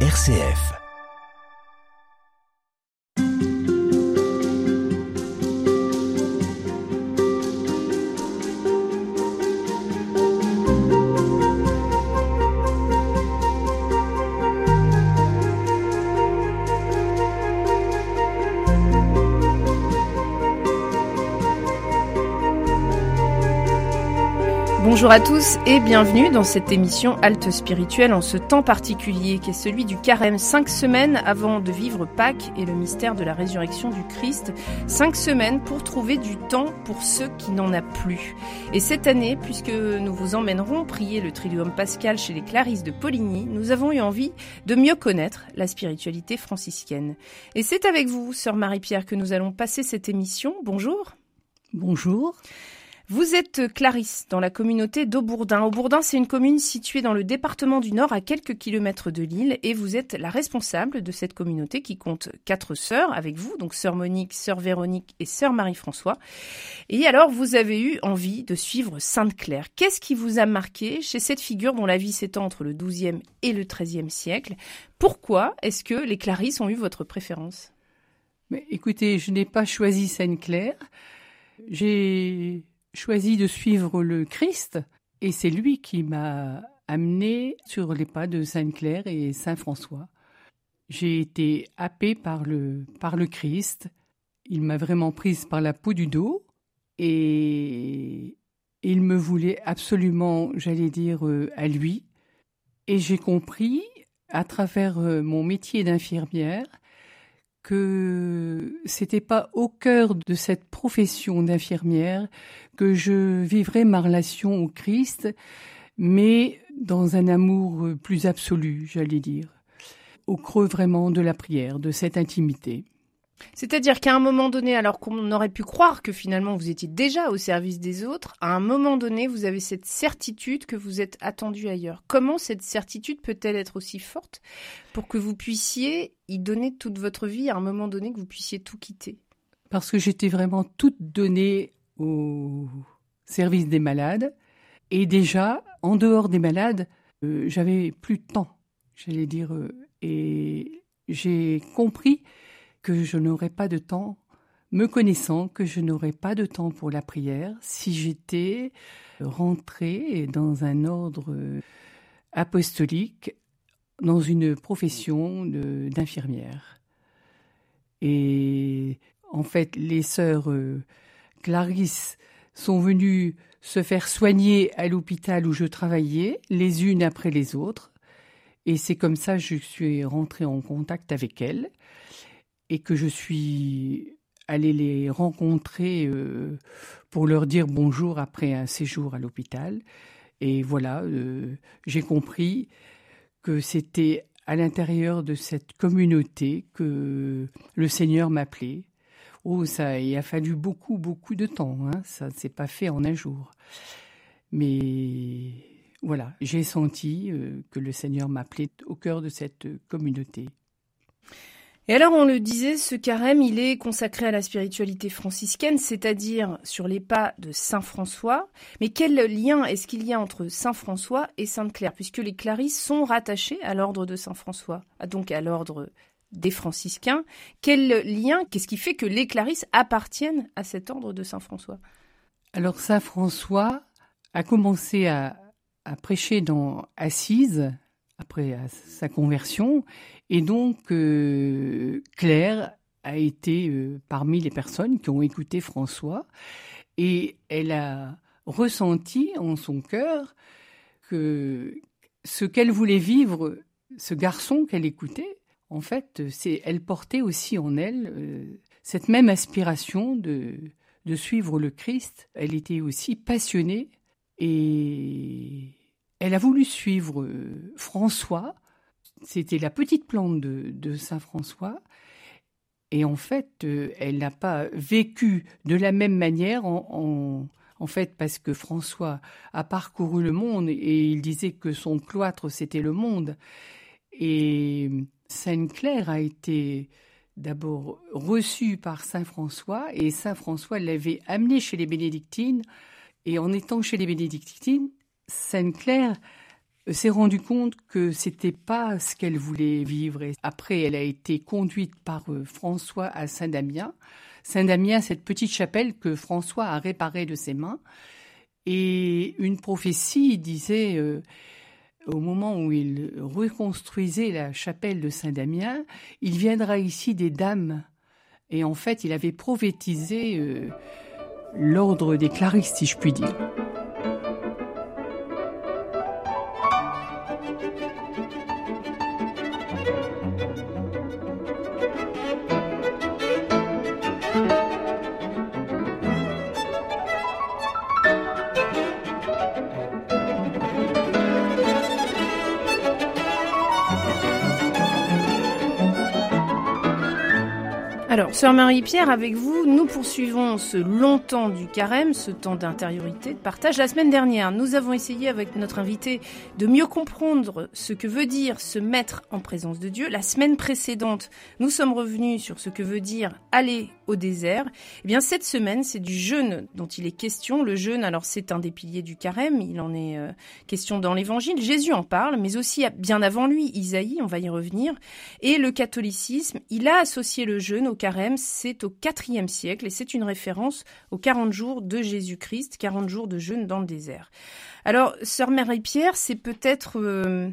RCF. Bonjour à tous et bienvenue dans cette émission Halte spirituelle en ce temps particulier qui est celui du carême. Cinq semaines avant de vivre Pâques et le mystère de la résurrection du Christ. Cinq semaines pour trouver du temps pour ceux qui n'en a plus. Et cette année, puisque nous vous emmènerons prier le Triduum Pascal chez les Clarisses de Poligny, nous avons eu envie de mieux connaître la spiritualité franciscaine. Et c'est avec vous, sœur Marie-Pierre, que nous allons passer cette émission. Bonjour. Bonjour. Vous êtes Clarisse dans la communauté d'Aubourdin. Aubourdin, c'est une commune située dans le département du Nord à quelques kilomètres de Lille et vous êtes la responsable de cette communauté qui compte quatre sœurs avec vous, donc sœur Monique, sœur Véronique et sœur Marie-François. Et alors, vous avez eu envie de suivre Sainte-Claire. Qu'est-ce qui vous a marqué chez cette figure dont la vie s'étend entre le XIIe et le XIIIe siècle? Pourquoi est-ce que les Clarisses ont eu votre préférence? Mais écoutez, je n'ai pas choisi Sainte-Claire. J'ai choisi de suivre le Christ et c'est lui qui m'a amené sur les pas de Sainte-Claire et Saint-François. J'ai été happée par le, par le Christ. Il m'a vraiment prise par la peau du dos et il me voulait absolument, j'allais dire, euh, à lui. Et j'ai compris, à travers euh, mon métier d'infirmière, que c'était pas au cœur de cette profession d'infirmière que je vivrais ma relation au Christ, mais dans un amour plus absolu, j'allais dire, au creux vraiment de la prière, de cette intimité. C'est-à-dire qu'à un moment donné, alors qu'on aurait pu croire que finalement vous étiez déjà au service des autres, à un moment donné, vous avez cette certitude que vous êtes attendu ailleurs. Comment cette certitude peut-elle être aussi forte pour que vous puissiez y donner toute votre vie à un moment donné, que vous puissiez tout quitter? Parce que j'étais vraiment toute donnée au service des malades. Et déjà, en dehors des malades, euh, j'avais plus de temps, j'allais dire. Euh, et j'ai compris que je n'aurais pas de temps, me connaissant que je n'aurais pas de temps pour la prière si j'étais rentrée dans un ordre apostolique, dans une profession d'infirmière. Et en fait, les sœurs euh, Clarisse sont venues se faire soigner à l'hôpital où je travaillais, les unes après les autres. Et c'est comme ça que je suis rentrée en contact avec elles et que je suis allée les rencontrer euh, pour leur dire bonjour après un séjour à l'hôpital. Et voilà, euh, j'ai compris que c'était à l'intérieur de cette communauté que le Seigneur m'appelait. Oh, ça, il a fallu beaucoup, beaucoup de temps. Hein. Ça ne s'est pas fait en un jour. Mais voilà, j'ai senti euh, que le Seigneur m'appelait au cœur de cette communauté. Et alors, on le disait, ce carême, il est consacré à la spiritualité franciscaine, c'est-à-dire sur les pas de Saint François. Mais quel lien est-ce qu'il y a entre Saint François et Sainte Claire, puisque les Clarisses sont rattachées à l'ordre de Saint François, donc à l'ordre des franciscains. Quel lien, qu'est-ce qui fait que les Clarisses appartiennent à cet ordre de Saint François? Alors, Saint François a commencé à, à prêcher dans Assise, après sa conversion, et donc, euh, Claire a été euh, parmi les personnes qui ont écouté François et elle a ressenti en son cœur que ce qu'elle voulait vivre, ce garçon qu'elle écoutait, en fait, c'est elle portait aussi en elle euh, cette même aspiration de, de suivre le Christ. Elle était aussi passionnée et elle a voulu suivre François c'était la petite plante de, Saint François. Et en fait, euh, elle n'a pas vécu de la même manière en, fait parce que François a parcouru le monde et il disait que son cloître c'était le monde. Et Sainte Claire a été d'abord reçue par Saint François et Saint François l'avait amenée chez les bénédictines. Et en étant chez les bénédictines, Sainte Claire s'est rendu compte que c'était pas ce qu'elle voulait vivre. Après, elle a été conduite par euh, François à Saint-Damien. Saint-Damien, cette petite chapelle que François a réparée de ses mains. Et une prophétie disait, euh, au moment où il reconstruisait la chapelle de Saint-Damien, il viendra ici des dames. Et en fait, il avait prophétisé euh, l'ordre des claristes, si je puis dire. Alors, Sœur Marie-Pierre, avec vous, nous poursuivons ce long temps du carême, ce temps d'intériorité, de partage. La semaine dernière, nous avons essayé avec notre invité de mieux comprendre ce que veut dire se mettre en présence de Dieu. La semaine précédente, nous sommes revenus sur ce que veut dire aller au désert. Eh bien, cette semaine, c'est du jeûne dont il est question. Le jeûne, alors c'est un des piliers du carême, il en est euh, question dans l'évangile. Jésus en parle, mais aussi bien avant lui, Isaïe, on va y revenir. Et le catholicisme, il a associé le jeûne au c'est au IVe siècle et c'est une référence aux 40 jours de Jésus-Christ, 40 jours de jeûne dans le désert. Alors, sœur Marie-Pierre, c'est peut-être euh,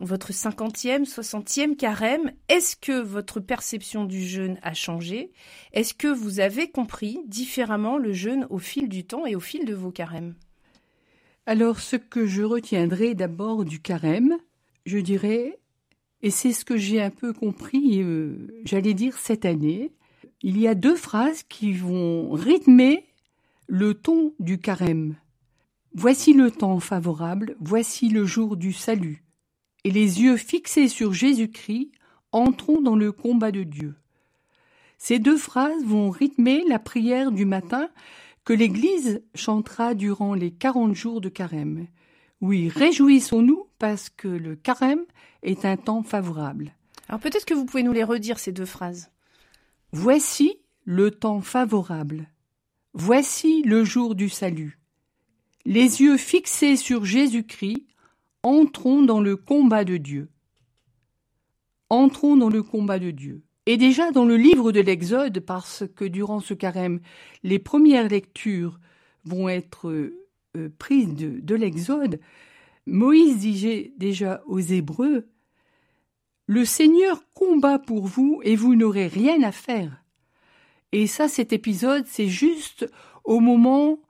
votre 50e, 60e carême. Est-ce que votre perception du jeûne a changé? Est-ce que vous avez compris différemment le jeûne au fil du temps et au fil de vos carèmes Alors, ce que je retiendrai d'abord du carême, je dirais et c'est ce que j'ai un peu compris, euh, j'allais dire cette année. Il y a deux phrases qui vont rythmer le ton du carême. Voici le temps favorable, voici le jour du salut. Et les yeux fixés sur Jésus-Christ, entrons dans le combat de Dieu. Ces deux phrases vont rythmer la prière du matin que l'Église chantera durant les quarante jours de carême. Oui, réjouissons-nous parce que le carême est un temps favorable. Alors peut-être que vous pouvez nous les redire, ces deux phrases. Voici le temps favorable. Voici le jour du salut. Les yeux fixés sur Jésus-Christ, entrons dans le combat de Dieu. Entrons dans le combat de Dieu. Et déjà dans le livre de l'Exode, parce que durant ce carême, les premières lectures vont être euh, prises de, de l'Exode, Moïse disait déjà aux Hébreux Le Seigneur combat pour vous et vous n'aurez rien à faire. Et ça, cet épisode, c'est juste au moment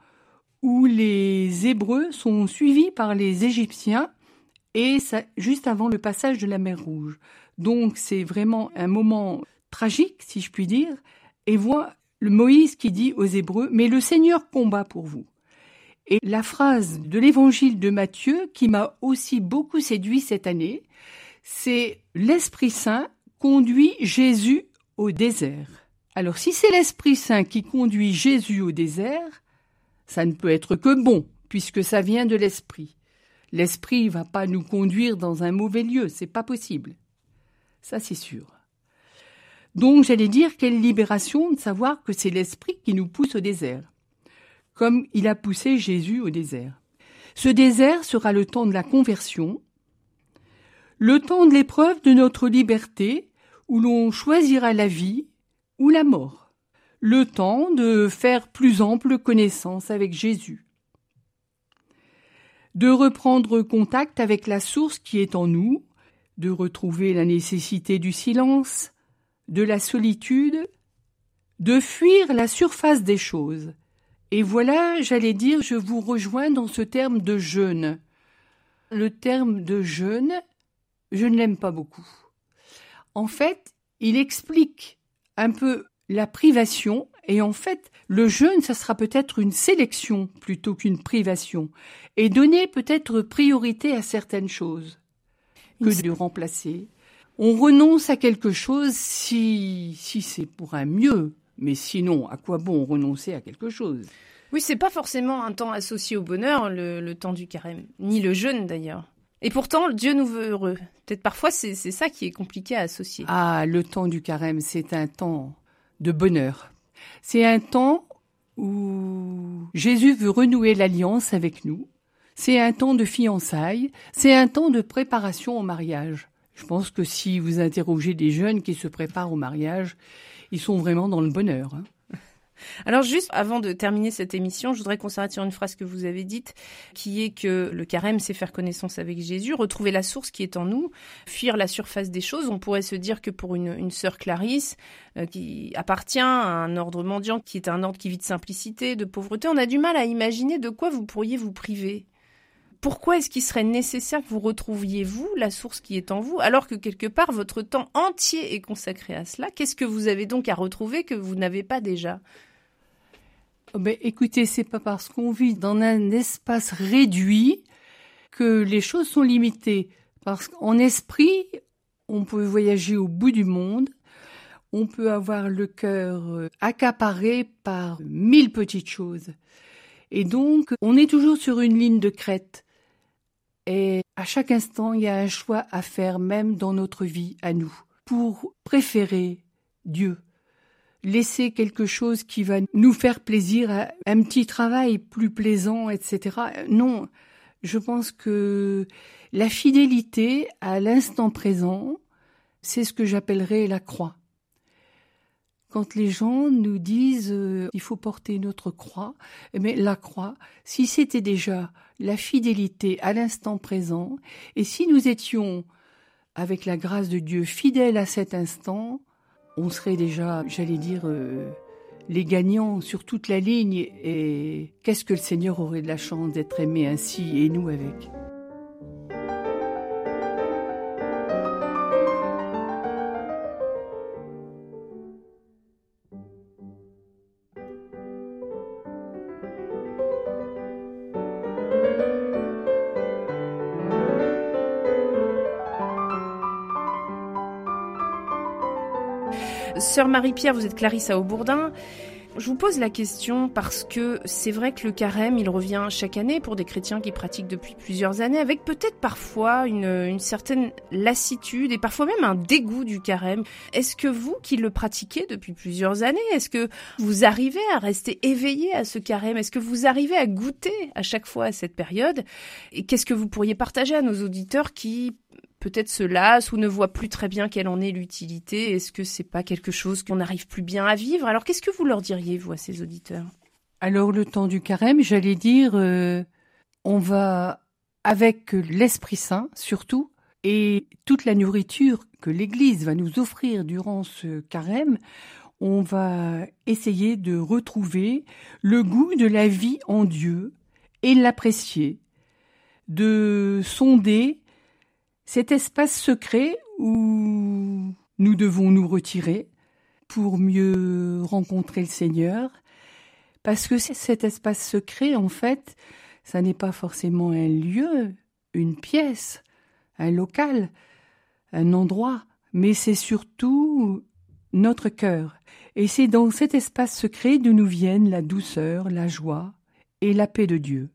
où les Hébreux sont suivis par les Égyptiens et ça, juste avant le passage de la mer Rouge. Donc c'est vraiment un moment tragique, si je puis dire, et voit le Moïse qui dit aux Hébreux Mais le Seigneur combat pour vous. Et la phrase de l'évangile de Matthieu qui m'a aussi beaucoup séduit cette année, c'est l'Esprit Saint conduit Jésus au désert. Alors si c'est l'Esprit Saint qui conduit Jésus au désert, ça ne peut être que bon, puisque ça vient de l'Esprit. L'Esprit va pas nous conduire dans un mauvais lieu, c'est pas possible. Ça c'est sûr. Donc j'allais dire quelle libération de savoir que c'est l'Esprit qui nous pousse au désert comme il a poussé Jésus au désert. Ce désert sera le temps de la conversion, le temps de l'épreuve de notre liberté, où l'on choisira la vie ou la mort, le temps de faire plus ample connaissance avec Jésus, de reprendre contact avec la source qui est en nous, de retrouver la nécessité du silence, de la solitude, de fuir la surface des choses, et voilà, j'allais dire, je vous rejoins dans ce terme de jeûne. Le terme de jeûne, je ne l'aime pas beaucoup. En fait, il explique un peu la privation, et en fait, le jeûne, ça sera peut-être une sélection plutôt qu'une privation, et donner peut-être priorité à certaines choses que de remplacer. On renonce à quelque chose si, si c'est pour un mieux, mais sinon, à quoi bon renoncer à quelque chose? Oui, c'est pas forcément un temps associé au bonheur, le, temps du carême, ni le jeûne d'ailleurs. Et pourtant, Dieu nous veut heureux. Peut-être parfois, c'est ça qui est compliqué à associer. Ah, le temps du carême, c'est un temps de bonheur. C'est un temps où Jésus veut renouer l'alliance avec nous. c'est un temps de fiançailles, c'est un temps de préparation au mariage. Je pense que si vous interrogez des jeunes qui se préparent au mariage, ils sont vraiment dans le bonheur. Hein. Alors juste avant de terminer cette émission, je voudrais qu'on s'arrête sur une phrase que vous avez dite, qui est que le carême, c'est faire connaissance avec Jésus, retrouver la source qui est en nous, fuir la surface des choses. On pourrait se dire que pour une, sœur Clarisse, euh, qui appartient à un ordre mendiant, qui est un ordre qui vit de simplicité, de pauvreté, on a du mal à imaginer de quoi vous pourriez vous priver pourquoi est-ce qu'il serait nécessaire que vous retrouviez vous la source qui est en vous, alors que quelque part votre temps entier est consacré à cela? Qu'est-ce que vous avez donc à retrouver que vous n'avez pas déjà? Oh, ben, écoutez, c'est pas parce qu'on vit dans un espace réduit que les choses sont limitées. Parce qu'en esprit, on peut voyager au bout du monde, on peut avoir le cœur euh, accaparé par mille petites choses. Et donc, on est toujours sur une ligne de crête. Et à chaque instant, il y a un choix à faire, même dans notre vie à nous, pour préférer Dieu, laisser quelque chose qui va nous faire plaisir, un petit travail plus plaisant, etc. Non, je pense que la fidélité à l'instant présent, c'est ce que j'appellerais la croix. Quand les gens nous disent euh, il faut porter notre croix, mais eh la croix, si c'était déjà la fidélité à l'instant présent, et si nous étions, avec la grâce de Dieu, fidèles à cet instant, on serait déjà, j'allais dire, euh, les gagnants sur toute la ligne. Et qu'est-ce que le Seigneur aurait de la chance d'être aimé ainsi et nous avec? Sœur Marie-Pierre, vous êtes Clarisse Aubourdin. Je vous pose la question parce que c'est vrai que le carême, il revient chaque année pour des chrétiens qui pratiquent depuis plusieurs années, avec peut-être parfois une, certaine lassitude et parfois même un dégoût du carême. Est-ce que vous, qui le pratiquez depuis plusieurs années, est-ce que vous arrivez à rester éveillé à ce carême? Est-ce que vous arrivez à goûter à chaque fois à cette période? Et qu'est-ce que vous pourriez partager à nos auditeurs qui peut-être se lasse ou ne voit plus très bien quelle en est l'utilité. Est-ce que c'est pas quelque chose qu'on n'arrive plus bien à vivre? Alors qu'est-ce que vous leur diriez, vous, à ces auditeurs? Alors le temps du carême, j'allais dire, euh, on va avec l'Esprit Saint surtout, et toute la nourriture que l'Église va nous offrir durant ce carême, on va essayer de retrouver le goût de la vie en Dieu et l'apprécier, de sonder cet espace secret où nous devons nous retirer pour mieux rencontrer le Seigneur, parce que cet espace secret, en fait, ça n'est pas forcément un lieu, une pièce, un local, un endroit, mais c'est surtout notre cœur. Et c'est dans cet espace secret d'où nous viennent la douceur, la joie et la paix de Dieu.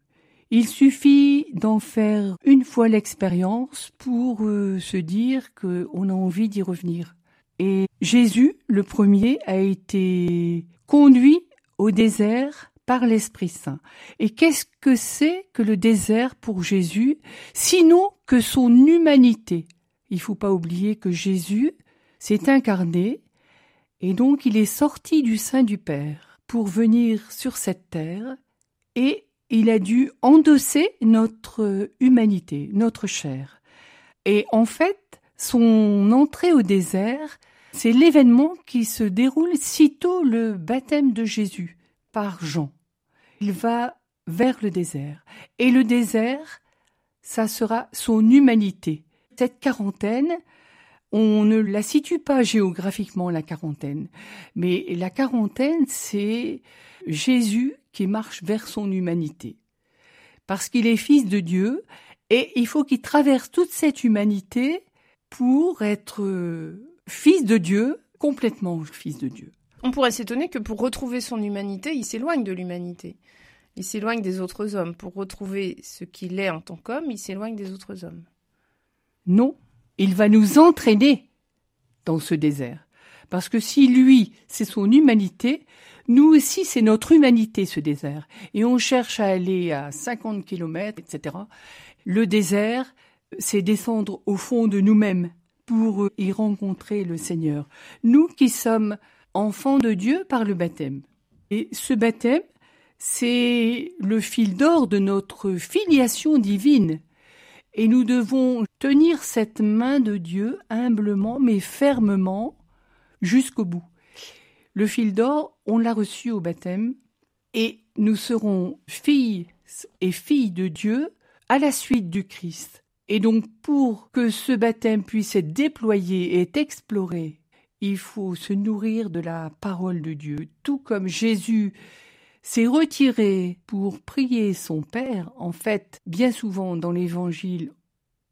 Il suffit d'en faire une fois l'expérience pour euh, se dire qu'on a envie d'y revenir. Et Jésus, le premier, a été conduit au désert par l'Esprit Saint. Et qu'est-ce que c'est que le désert pour Jésus, sinon que son humanité? Il faut pas oublier que Jésus s'est incarné et donc il est sorti du sein du Père pour venir sur cette terre et il a dû endosser notre humanité, notre chair. Et en fait, son entrée au désert, c'est l'événement qui se déroule sitôt le baptême de Jésus par Jean. Il va vers le désert. Et le désert, ça sera son humanité. Cette quarantaine, on ne la situe pas géographiquement, la quarantaine. Mais la quarantaine, c'est Jésus qui marche vers son humanité. Parce qu'il est fils de Dieu et il faut qu'il traverse toute cette humanité pour être euh, fils de Dieu, complètement fils de Dieu. On pourrait s'étonner que pour retrouver son humanité, il s'éloigne de l'humanité. Il s'éloigne des autres hommes. Pour retrouver ce qu'il est en tant qu'homme, il s'éloigne des autres hommes. Non, il va nous entraîner dans ce désert. Parce que si lui, c'est son humanité, Nous aussi, c'est notre humanité, ce désert. Et on cherche à aller à 50 kilomètres, etc. Le désert, c'est descendre au fond de nous-mêmes pour y rencontrer le Seigneur. Nous qui sommes enfants de Dieu par le baptême. Et ce baptême, c'est le fil d'or de notre filiation divine. Et nous devons tenir cette main de Dieu humblement mais fermement jusqu'au bout. Le fil d'or, on l'a reçu au baptême et nous serons filles et filles de Dieu à la suite du Christ. Et donc pour que ce baptême puisse être déployé et exploré, il faut se nourrir de la parole de Dieu, tout comme Jésus s'est retiré pour prier son Père. En fait, bien souvent dans l'Évangile,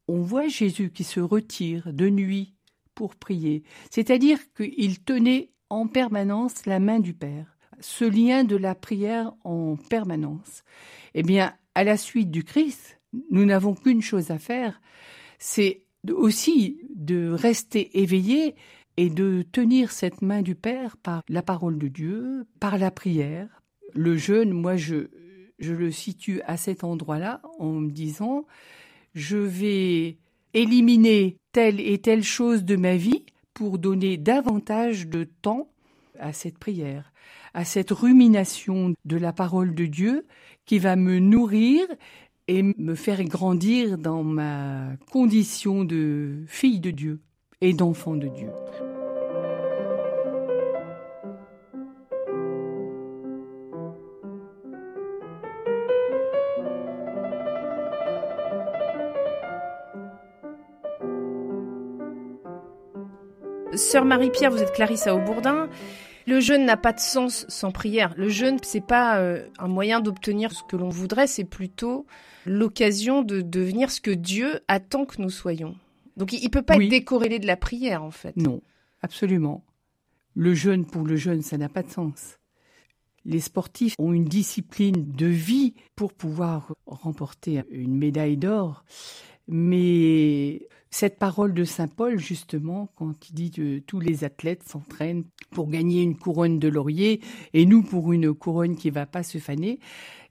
on voit Jésus qui se retire de nuit pour prier, c'est-à-dire qu'il tenait en permanence la main du Père, ce lien de la prière en permanence. Eh bien, à la suite du Christ, nous n'avons qu'une chose à faire, c'est aussi de rester éveillé et de tenir cette main du Père par la parole de Dieu, par la prière. Le jeûne, moi, je, je le situe à cet endroit-là en me disant, je vais éliminer telle et telle chose de ma vie pour donner davantage de temps à cette prière, à cette rumination de la parole de Dieu qui va me nourrir et me faire grandir dans ma condition de fille de Dieu et d'enfant de Dieu. Sœur Marie-Pierre, vous êtes Clarisse Aubourdin. Le jeûne n'a pas de sens sans prière. Le jeûne, c'est pas euh, un moyen d'obtenir ce que l'on voudrait, c'est plutôt l'occasion de devenir ce que Dieu attend que nous soyons. Donc il ne peut pas être décorrélé de la prière, en fait. Non, absolument. Le jeûne pour le jeûne, ça n'a pas de sens. Les sportifs ont une discipline de vie pour pouvoir remporter une médaille d'or. Mais cette parole de Saint Paul, justement, quand il dit que tous les athlètes s'entraînent pour gagner une couronne de laurier et nous pour une couronne qui va pas se faner,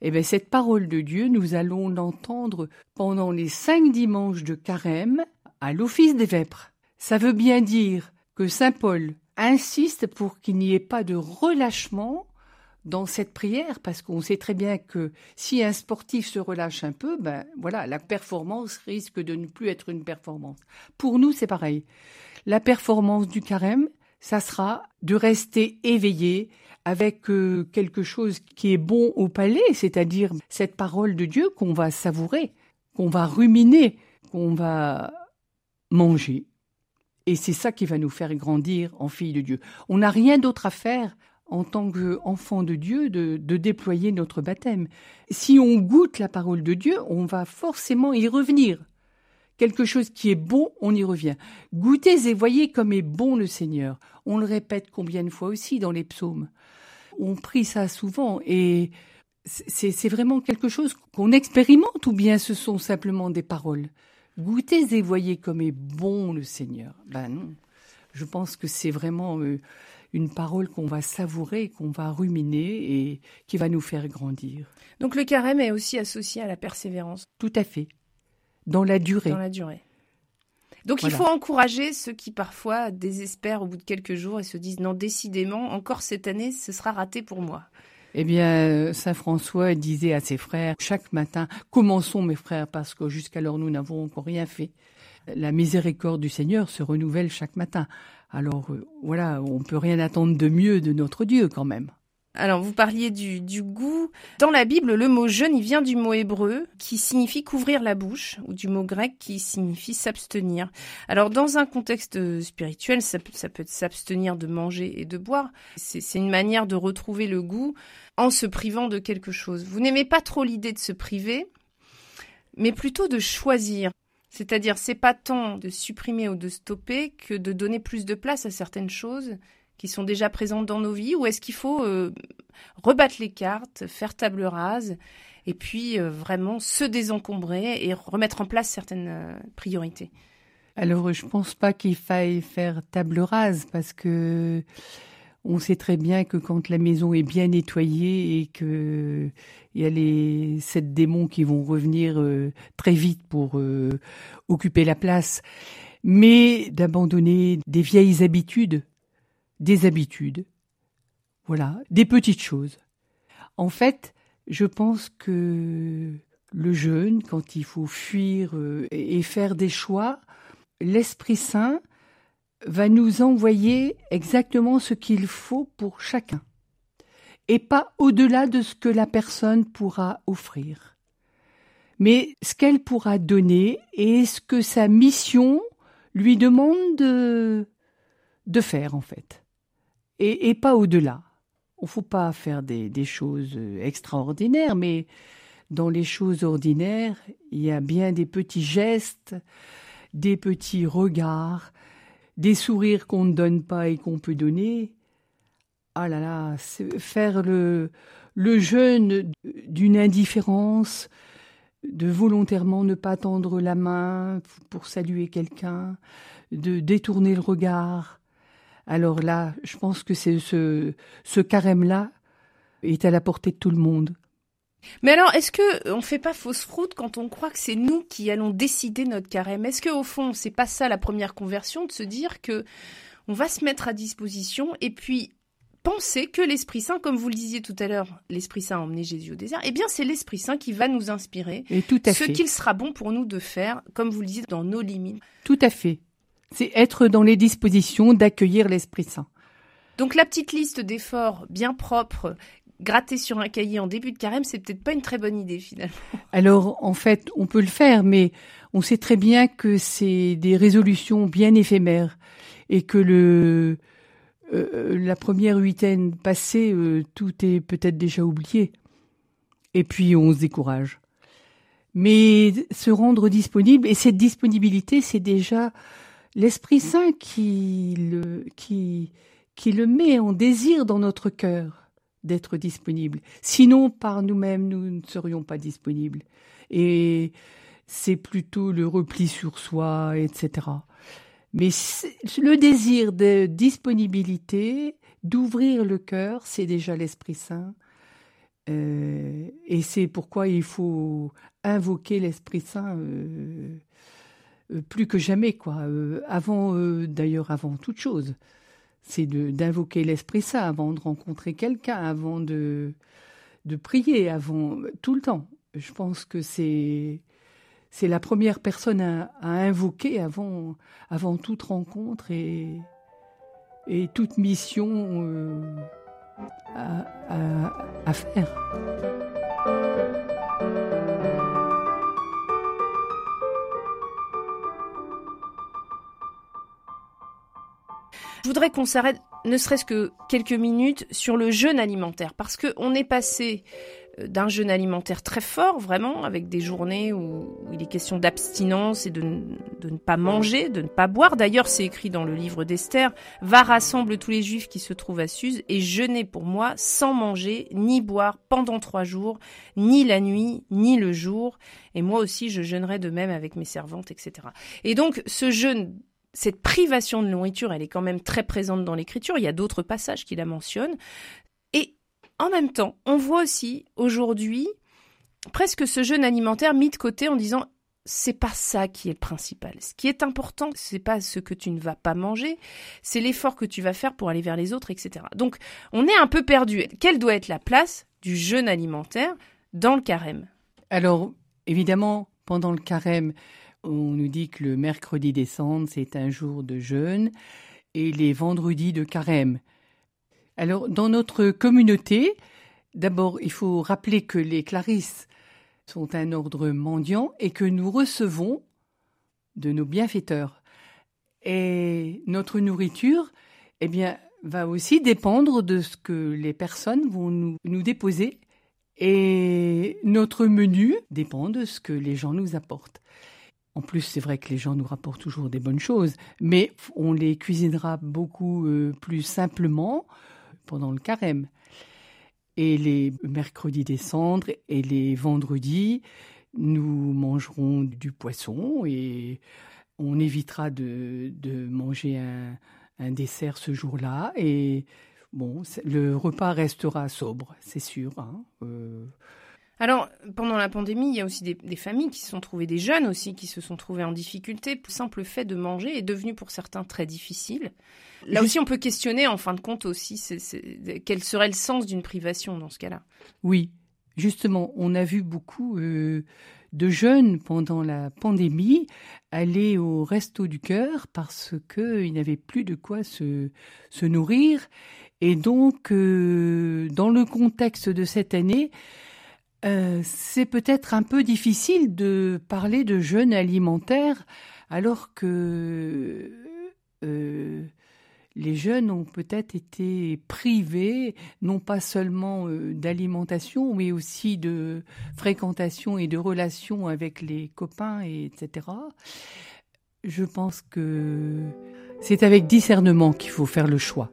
eh bien, cette parole de Dieu, nous allons l'entendre pendant les cinq dimanches de carême à l'office des vêpres. Ça veut bien dire que Saint Paul insiste pour qu'il n'y ait pas de relâchement dans cette prière parce qu'on sait très bien que si un sportif se relâche un peu, ben voilà, la performance risque de ne plus être une performance. Pour nous, c'est pareil. La performance du carême, ça sera de rester éveillé avec euh, quelque chose qui est bon au palais, c'est-à-dire cette parole de Dieu qu'on va savourer, qu'on va ruminer, qu'on va manger. Et c'est ça qui va nous faire grandir en fille de Dieu. On n'a rien d'autre à faire en tant qu'enfant de Dieu, de, déployer notre baptême. Si on goûte la parole de Dieu, on va forcément y revenir. Quelque chose qui est bon, on y revient. Goûtez et voyez comme est bon le Seigneur. On le répète combien de fois aussi dans les psaumes. On prie ça souvent et c'est vraiment quelque chose qu'on expérimente ou bien ce sont simplement des paroles. Goûtez et voyez comme est bon le Seigneur. Ben non. Je pense que c'est vraiment euh, une parole qu'on va savourer, qu'on va ruminer et qui va nous faire grandir. Donc le carême est aussi associé à la persévérance. Tout à fait. Dans la durée. Dans la durée. Donc il faut encourager ceux qui parfois désespèrent au bout de quelques jours et se disent non, décidément, encore cette année, ce sera raté pour moi. Eh bien, Saint François disait à ses frères, chaque matin, commençons mes frères, parce que jusqu'alors nous n'avons encore rien fait. La miséricorde du Seigneur se renouvelle chaque matin. Alors euh, voilà, on peut rien attendre de mieux de notre Dieu quand même. Alors, vous parliez du, du, goût. Dans la Bible, le mot jeûne, il vient du mot hébreu qui signifie couvrir la bouche, ou du mot grec qui signifie s'abstenir. Alors, dans un contexte spirituel, ça ça peut être s'abstenir de manger et de boire. C'est une manière de retrouver le goût en se privant de quelque chose. Vous n'aimez pas trop l'idée de se priver, mais plutôt de choisir. C'est-à-dire, c'est pas tant de supprimer ou de stopper que de donner plus de place à certaines choses qui sont déjà présentes dans nos vies, ou est-ce qu'il faut euh, rebattre les cartes, faire table rase, et puis euh, vraiment se désencombrer et remettre en place certaines euh, priorités? Alors, je pense pas qu'il faille faire table rase parce que On sait très bien que quand la maison est bien nettoyée et que il y a les sept démons qui vont revenir euh, très vite pour euh, occuper la place, mais d'abandonner des vieilles habitudes, des habitudes, voilà, des petites choses. En fait, je pense que le jeûne, quand il faut fuir euh, et faire des choix, l'Esprit Saint va nous envoyer exactement ce qu'il faut pour chacun, et pas au-delà de ce que la personne pourra offrir, mais ce qu'elle pourra donner et ce que sa mission lui demande de, faire en fait, et, pas au-delà. Il ne faut pas faire des, des choses extraordinaires, mais dans les choses ordinaires, il y a bien des petits gestes, des petits regards, des sourires qu'on ne donne pas et qu'on peut donner. Ah là là, faire le, le jeûne d'une indifférence, de volontairement ne pas tendre la main pour saluer quelqu'un, de détourner le regard. Alors là, je pense que c'est ce, ce carême-là est à la portée de tout le monde. Mais alors, est-ce que on fait pas fausse route quand on croit que c'est nous qui allons décider notre carême? Est-ce que au fond, c'est pas ça la première conversion de se dire que on va se mettre à disposition et puis penser que l'Esprit Saint, comme vous le disiez tout à l'heure, l'Esprit Saint a emmené Jésus au désert, eh bien c'est l'Esprit Saint qui va nous inspirer et tout à ce qu'il sera bon pour nous de faire, comme vous le disiez, dans nos limites. Tout à fait. C'est être dans les dispositions d'accueillir l'Esprit Saint. Donc la petite liste d'efforts bien propres gratter sur un cahier en début de carême, c'est peut-être pas une très bonne idée finalement. Alors en fait, on peut le faire, mais on sait très bien que c'est des résolutions bien éphémères et que le euh, la première huitaine passée, euh, tout est peut-être déjà oublié. Et puis on se décourage. Mais se rendre disponible, et cette disponibilité, c'est déjà l'Esprit Saint qui le, qui, qui le met en désir dans notre cœur d'être disponible. Sinon, par nous-mêmes, nous ne serions pas disponibles. Et c'est plutôt le repli sur soi, etc. Mais le désir de disponibilité, d'ouvrir le cœur, c'est déjà l'Esprit Saint. Euh, et c'est pourquoi il faut invoquer l'Esprit Saint euh, euh, plus que jamais, quoi. avant, d'ailleurs, avant toute chose c'est d'invoquer l'Esprit Saint avant de rencontrer quelqu'un, avant de, de prier, avant tout le temps. Je pense que c'est la première personne à, invoquer avant, avant toute rencontre et, et toute mission euh, à, à faire. Voudrais qu'on s'arrête, ne serait-ce que quelques minutes, sur le jeûne alimentaire, parce que on est passé euh, d'un jeûne alimentaire très fort, vraiment, avec des journées où, il est question d'abstinence et de, ne pas manger, de ne pas boire. D'ailleurs, c'est écrit dans le livre d'Esther, va rassemble tous les juifs qui se trouvent à Suse et jeûner pour moi sans manger ni boire pendant trois jours, ni la nuit, ni le jour. Et moi aussi, je jeûnerai de même avec mes servantes, etc. Et donc, ce jeûne cette privation de nourriture, elle est quand même très présente dans l'écriture. Il y a d'autres passages qui la mentionnent. Et en même temps, on voit aussi aujourd'hui presque ce jeûne alimentaire mis de côté en disant c'est pas ça qui est le principal. Ce qui est important, c'est pas ce que tu ne vas pas manger, c'est l'effort que tu vas faire pour aller vers les autres, etc. Donc, on est un peu perdu. Quelle doit être la place du jeûne alimentaire dans le carême? Alors, évidemment, pendant le carême, on nous dit que le mercredi des cendres, c'est un jour de jeûne et les vendredis de carême. Alors, dans notre communauté, d'abord, il faut rappeler que les clarisses sont un ordre mendiant et que nous recevons de nos bienfaiteurs. Et notre nourriture, eh bien, va aussi dépendre de ce que les personnes vont nous, nous déposer. Et notre menu dépend de ce que les gens nous apportent. En plus, c'est vrai que les gens nous rapportent toujours des bonnes choses, mais on les cuisinera beaucoup euh, plus simplement pendant le carême. Et les mercredis des cendres et les vendredis, nous mangerons du poisson et on évitera de, manger un, dessert ce jour-là. Et bon, le repas restera sobre, c'est sûr. Hein, euh. Alors, pendant la pandémie, il y a aussi des, familles qui se sont trouvées, des jeunes aussi, qui se sont trouvés en difficulté. Le simple fait de manger est devenu pour certains très difficile. Là aussi, on peut questionner, en fin de compte aussi, quel serait le sens d'une privation dans ce cas-là? Oui, justement, on a vu beaucoup euh, de jeunes pendant la pandémie aller au resto du cœur parce qu'ils n'avaient plus de quoi se, se nourrir. Et donc, euh, dans le contexte de cette année, euh, c'est peut-être un peu difficile de parler de jeûne alimentaire alors que euh, les jeunes ont peut-être été privés, non pas seulement euh, d'alimentation, mais aussi de fréquentation et de relations avec les copains, etc. Je pense que c'est avec discernement qu'il faut faire le choix.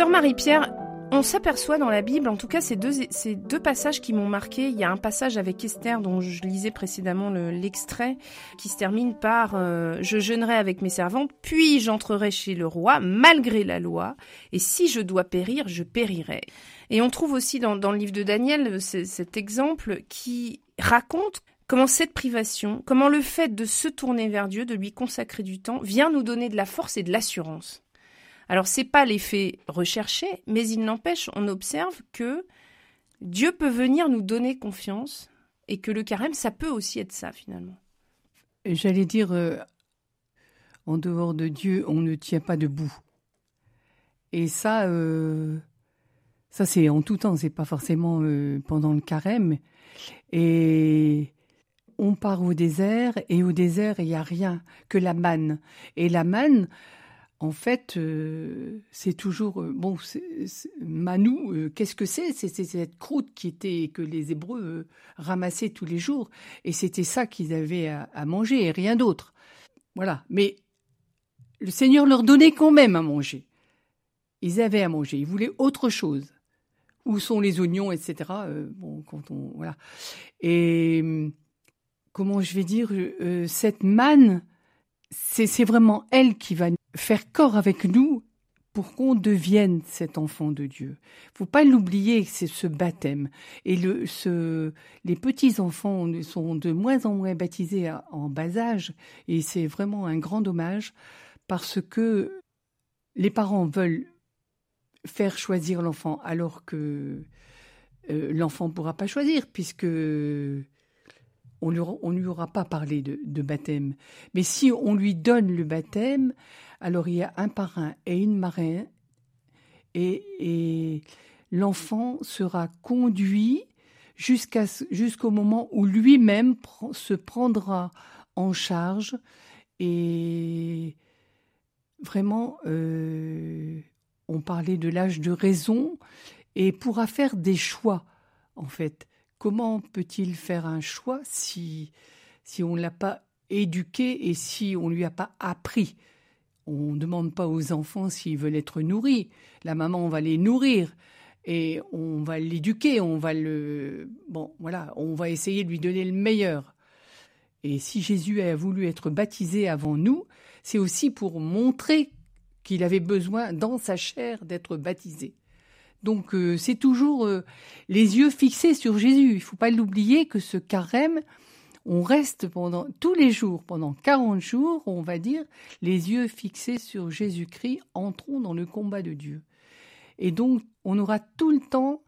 Sœur Marie-Pierre, on s'aperçoit dans la Bible, en tout cas ces deux, passages qui m'ont marqué. Il y a un passage avec Esther dont je lisais précédemment l'extrait qui se termine par euh, Je jeûnerai avec mes servantes, puis j'entrerai chez le roi malgré la loi, et si je dois périr, je périrai. Et on trouve aussi dans, dans le livre de Daniel cet exemple qui raconte comment cette privation, comment le fait de se tourner vers Dieu, de lui consacrer du temps, vient nous donner de la force et de l'assurance. Alors c'est pas l'effet recherché, mais il n'empêche, on observe que Dieu peut venir nous donner confiance et que le carême, ça peut aussi être ça finalement. J'allais dire, euh, en dehors de Dieu, on ne tient pas debout. Et ça, euh, ça c'est en tout temps, c'est pas forcément euh, pendant le carême. Et on part au désert, et au désert, il n'y a rien que la manne. Et la manne, en fait, euh, c'est toujours euh, bon. Manou, euh, qu'est-ce que c'est? C'est cette croûte qui était que les Hébreux ramassaient tous les jours, et c'était ça qu'ils avaient à, manger et rien d'autre. Voilà. Mais le Seigneur leur donnait quand même à manger. Ils avaient à manger. Ils voulaient autre chose. Où sont les oignons, etc. bon, quand on voilà. Et comment je vais dire cette manne, c'est vraiment elle qui va faire corps avec nous pour qu'on devienne cet enfant de Dieu. Faut pas l'oublier, c'est ce baptême. Et ce, les petits enfants sont de moins en moins baptisés en bas âge, et c'est vraiment un grand dommage parce que les parents veulent faire choisir l'enfant alors que euh, l'enfant ne pourra pas choisir puisque on ne lui aura pas parlé de, baptême. Mais si on lui donne le baptême, alors il y a un parrain et une marraine, et, l'enfant sera conduit jusqu'à, jusqu'au moment où lui-même se prendra en charge et vraiment, euh, on parlait de l'âge de raison et pourra faire des choix, en fait. Comment peut-il faire un choix si, on ne l'a pas éduqué et si on ne lui a pas appris? On ne demande pas aux enfants s'ils veulent être nourris. La maman va les nourrir et on va l'éduquer, on va le bon voilà, on va essayer de lui donner le meilleur. Et si Jésus a voulu être baptisé avant nous, c'est aussi pour montrer qu'il avait besoin dans sa chair d'être baptisé. Donc euh, c'est toujours euh, les yeux fixés sur Jésus. Il ne faut pas l'oublier que ce carême, on reste pendant tous les jours, pendant 40 jours, on va dire, les yeux fixés sur Jésus-Christ, entrons dans le combat de Dieu. Et donc, on aura tout le temps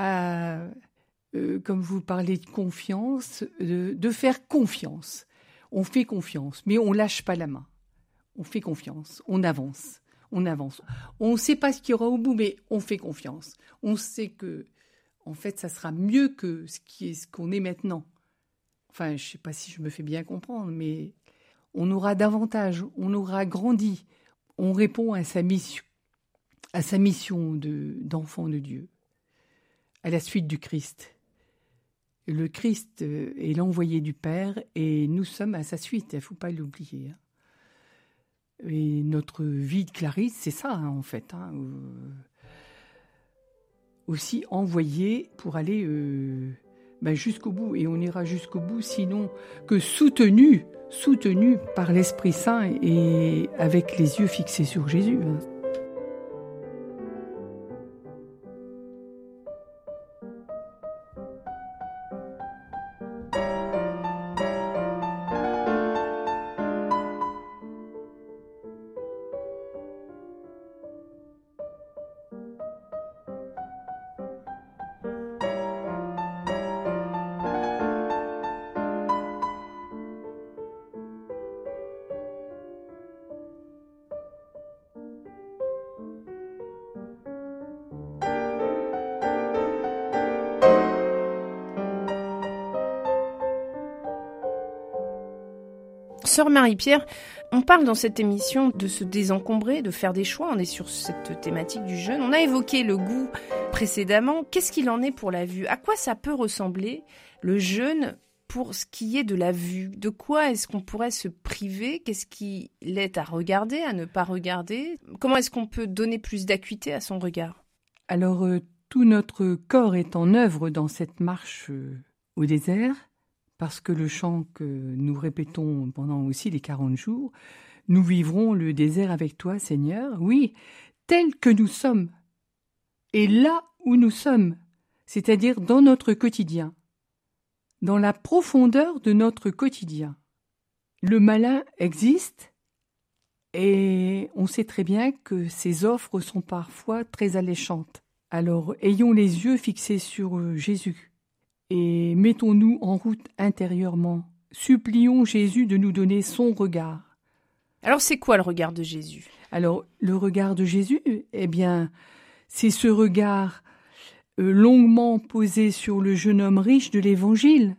euh, comme vous parlez de confiance, de, faire confiance. On fait confiance, mais on lâche pas la main. On fait confiance, on avance, on avance. On ne sait pas ce qu'il y aura au bout, mais on fait confiance. On sait que, en fait, ça sera mieux que ce qu'on est maintenant. Enfin, je ne sais pas si je me fais bien comprendre, mais on aura davantage, on aura grandi, on répond à sa mission, à sa mission de, d'enfant de Dieu, à la suite du Christ. Le Christ est l'envoyé du Père et nous sommes à sa suite, il ne faut pas l'oublier. Et notre vie de Clarisse, c'est ça hein, en fait. Hein, aussi envoyé pour aller euh, ben, jusqu'au bout, et on ira jusqu'au bout, sinon que soutenu, soutenu par l'Esprit Saint et avec les yeux fixés sur Jésus. Hein. Sœur Marie-Pierre, on parle dans cette émission de se désencombrer, de faire des choix. On est sur cette thématique du jeûne. On a évoqué le goût précédemment. Qu'est-ce qu'il en est pour la vue? À quoi ça peut ressembler le jeûne pour ce qui est de la vue? De quoi est-ce qu'on pourrait se priver? Qu'est-ce qui l'est à regarder, à ne pas regarder? Comment est-ce qu'on peut donner plus d'acuité à son regard? Alors, euh, tout notre corps est en œuvre dans cette marche euh, au désert parce que le chant que nous répétons pendant aussi les quarante jours, nous vivrons le désert avec toi, Seigneur, oui, tel que nous sommes, et là où nous sommes, c'est-à-dire dans notre quotidien, dans la profondeur de notre quotidien. Le malin existe, et on sait très bien que ses offres sont parfois très alléchantes. Alors ayons les yeux fixés sur Jésus et mettons-nous en route intérieurement. Supplions Jésus de nous donner son regard. Alors c'est quoi le regard de Jésus? Alors le regard de Jésus, eh bien, c'est ce regard euh, longuement posé sur le jeune homme riche de l'Évangile,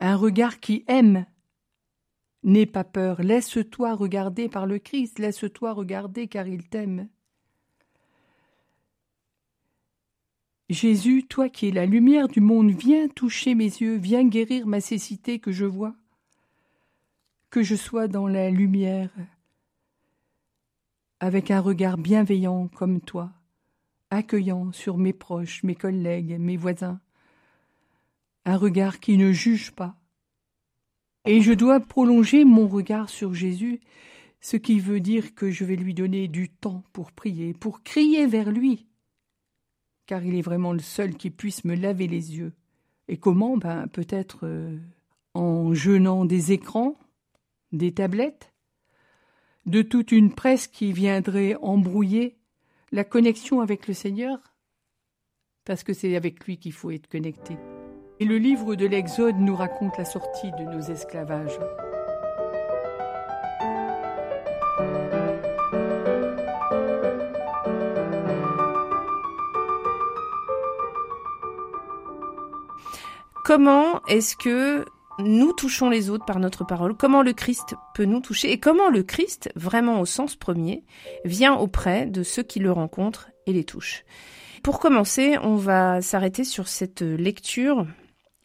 un regard qui aime. N'aie pas peur, laisse-toi regarder par le Christ, laisse-toi regarder car il t'aime. Jésus, toi qui es la lumière du monde, viens toucher mes yeux, viens guérir ma cécité que je vois. Que je sois dans la lumière, avec un regard bienveillant comme toi, accueillant sur mes proches, mes collègues, mes voisins, un regard qui ne juge pas. Et je dois prolonger mon regard sur Jésus, ce qui veut dire que je vais lui donner du temps pour prier, pour crier vers lui, car il est vraiment le seul qui puisse me laver les yeux. Et comment? Ben peut-être euh, en jeûnant des écrans, des tablettes, de toute une presse qui viendrait embrouiller la connexion avec le Seigneur, parce que c'est avec lui qu'il faut être connecté. Et le livre de l'Exode nous raconte la sortie de nos esclavages. Comment est-ce que nous touchons les autres par notre parole? Comment le Christ peut nous toucher? Et comment le Christ, vraiment au sens premier, vient auprès de ceux qui le rencontrent et les touchent? Pour commencer, on va s'arrêter sur cette lecture,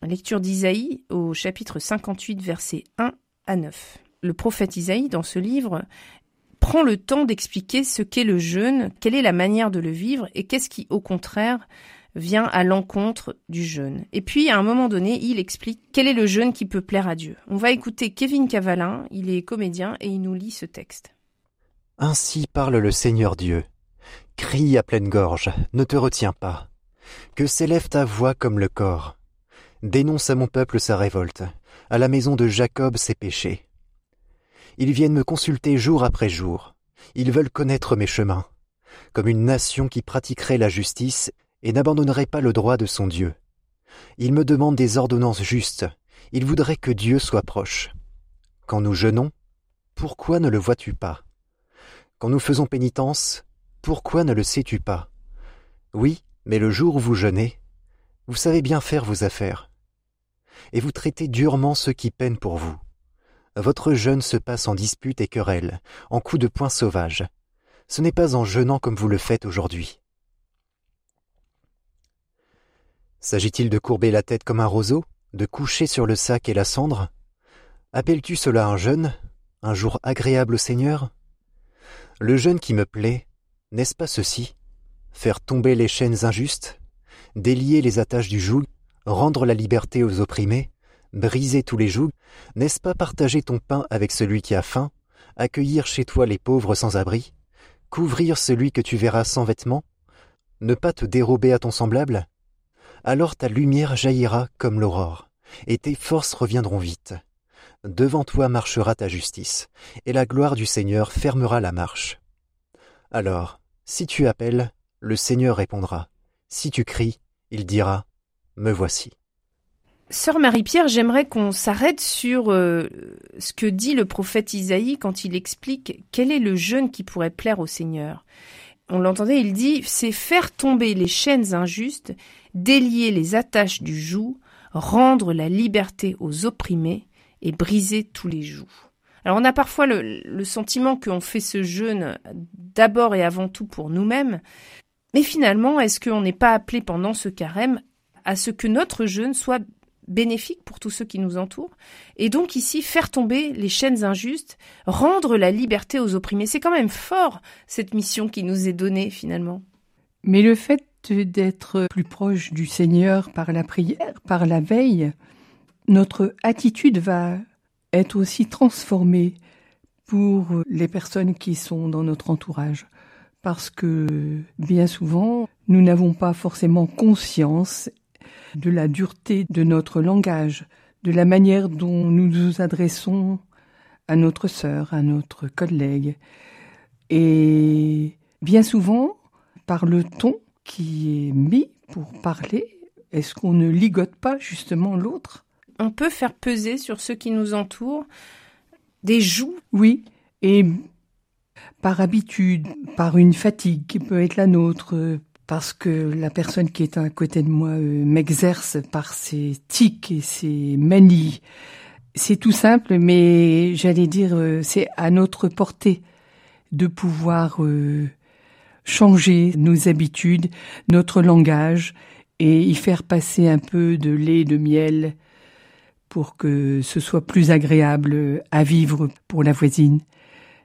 lecture d'Isaïe au chapitre 58, versets 1 à 9. Le prophète Isaïe, dans ce livre, prend le temps d'expliquer ce qu'est le jeûne, quelle est la manière de le vivre et qu'est-ce qui, au contraire, vient à l'encontre du jeûne. Et puis, à un moment donné, il explique quel est le jeûne qui peut plaire à Dieu. On va écouter Kevin Cavalin, il est comédien et il nous lit ce texte. Ainsi parle le Seigneur Dieu. Crie à pleine gorge, ne te retiens pas. Que s'élève ta voix comme le corps? Dénonce à mon peuple sa révolte, à la maison de Jacob ses péchés. Ils viennent me consulter jour après jour. Ils veulent connaître mes chemins, comme une nation qui pratiquerait la justice et n'abandonnerait pas le droit de son Dieu. Ils me demandent des ordonnances justes. Ils voudraient que Dieu soit proche. Quand nous jeûnons, pourquoi ne le vois-tu pas? Quand nous faisons pénitence, pourquoi ne le sais-tu pas? Oui, mais le jour où vous jeûnez, vous savez bien faire vos affaires. Et vous traitez durement ceux qui peinent pour vous. Votre jeûne se passe en disputes et querelles, en coups de poing sauvages. Ce n'est pas en jeûnant comme vous le faites aujourd'hui. S'agit-il de courber la tête comme un roseau, de coucher sur le sac et la cendre? Appelles-tu cela un jeûne, un jour agréable au Seigneur? Le jeûne qui me plaît, n'est-ce pas ceci? Faire tomber les chaînes injustes, délier les attaches du joug, rendre la liberté aux opprimés, briser tous les jougs, n'est-ce pas partager ton pain avec celui qui a faim, accueillir chez toi les pauvres sans abri, couvrir celui que tu verras sans vêtements, ne pas te dérober à ton semblable? Alors ta lumière jaillira comme l'aurore, et tes forces reviendront vite. Devant toi marchera ta justice, et la gloire du Seigneur fermera la marche. Alors, si tu appelles, le Seigneur répondra. Si tu cries, il dira Me voici. Sœur Marie-Pierre, j'aimerais qu'on s'arrête sur euh, ce que dit le prophète Isaïe quand il explique quel est le jeûne qui pourrait plaire au Seigneur. On l'entendait, il dit c'est faire tomber les chaînes injustes, délier les attaches du joug, rendre la liberté aux opprimés et briser tous les jougs. Alors on a parfois le, sentiment qu'on fait ce jeûne d'abord et avant tout pour nous-mêmes, mais finalement, est-ce qu'on n'est pas appelé pendant ce carême à ce que notre jeûne soit bénéfique pour tous ceux qui nous entourent, et donc ici faire tomber les chaînes injustes, rendre la liberté aux opprimés? C'est quand même fort cette mission qui nous est donnée finalement. Mais le fait d'être plus proche du Seigneur par la prière, par la veille, notre attitude va être aussi transformée pour les personnes qui sont dans notre entourage. Parce que bien souvent, nous n'avons pas forcément conscience de la dureté de notre langage, de la manière dont nous nous adressons à notre sœur, à notre collègue. Et bien souvent, par le ton qui est mis pour parler, est-ce qu'on ne ligote pas justement l'autre? On peut faire peser sur ceux qui nous entourent des joues. Oui, et par habitude, par une fatigue qui peut être la nôtre, parce que la personne qui est à côté de moi euh, m'exerce par ses tics et ses manies. C'est tout simple, mais j'allais dire, euh, c'est à notre portée de pouvoir euh, changer nos habitudes, notre langage, et y faire passer un peu de lait, de miel, pour que ce soit plus agréable à vivre pour la voisine.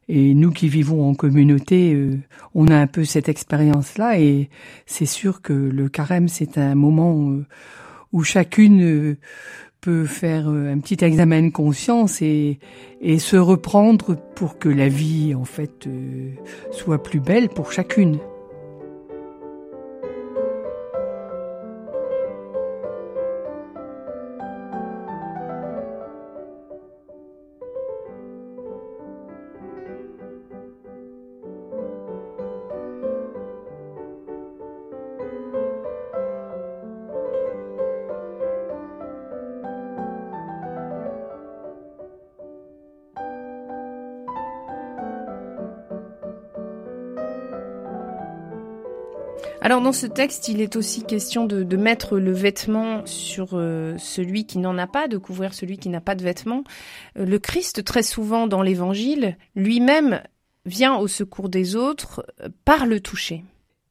Et nous qui vivons en communauté, euh, on a un peu cette expérience-là et c'est sûr que le carême, c'est un moment euh, où chacune euh, peut faire un petit examen conscience et, et se reprendre pour que la vie, en fait, soit plus belle pour chacune. Alors dans ce texte, il est aussi question de, mettre le vêtement sur euh, celui qui n'en a pas, de couvrir celui qui n'a pas de vêtement. Euh, le Christ, très souvent dans l'Évangile, lui-même vient au secours des autres euh, par le toucher.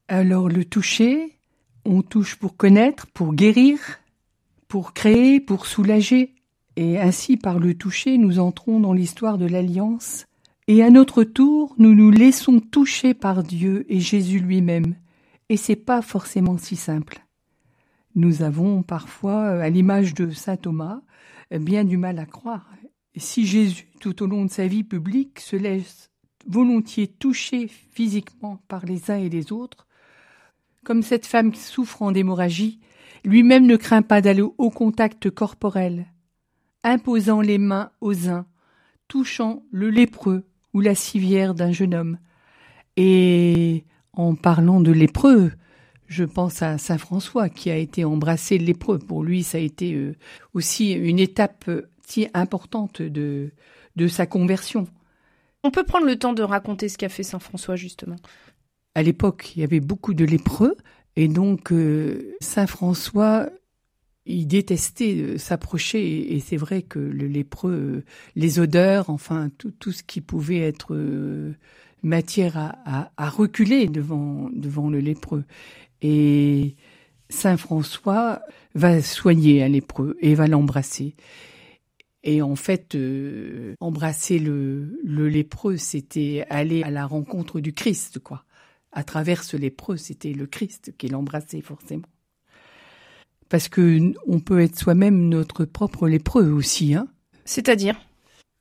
Alors le toucher, on touche pour connaître, pour guérir, pour créer, pour soulager. Et ainsi, par le toucher, nous entrons dans l'histoire de l'Alliance. Et à notre tour, nous nous laissons toucher par Dieu et Jésus lui-même. Et c'est pas forcément si simple. Nous avons parfois, à l'image de saint Thomas, bien du mal à croire. Si Jésus, tout au long de sa vie publique, se laisse volontiers toucher physiquement par les uns et les autres, comme cette femme qui souffre en d'hémorragie, Lui-même ne craint pas d'aller au contact corporel, imposant les mains aux uns, touchant le lépreux ou la civière d'un jeune homme. Et en parlant de lépreux, je pense à Saint François qui a été embrassé lépreux. Pour lui, ça a été euh, aussi une étape euh, si importante de, de sa conversion. On peut prendre le temps de raconter ce qu'a fait Saint François justement. À l'époque, il y avait beaucoup de lépreux et donc euh, Saint François, il détestait s'approcher et c'est vrai que le lépreux, les odeurs, enfin tout, tout ce qui pouvait être matière à, reculer devant, devant le lépreux. Et Saint François va soigner un lépreux et va l'embrasser. Et en fait, euh, embrasser le, le lépreux, c'était aller à la rencontre du Christ, quoi. À travers ce lépreux, c'était le Christ qui l'embrassait forcément. Parce que on peut être soi-même notre propre lépreux aussi, hein. C'est-à-dire?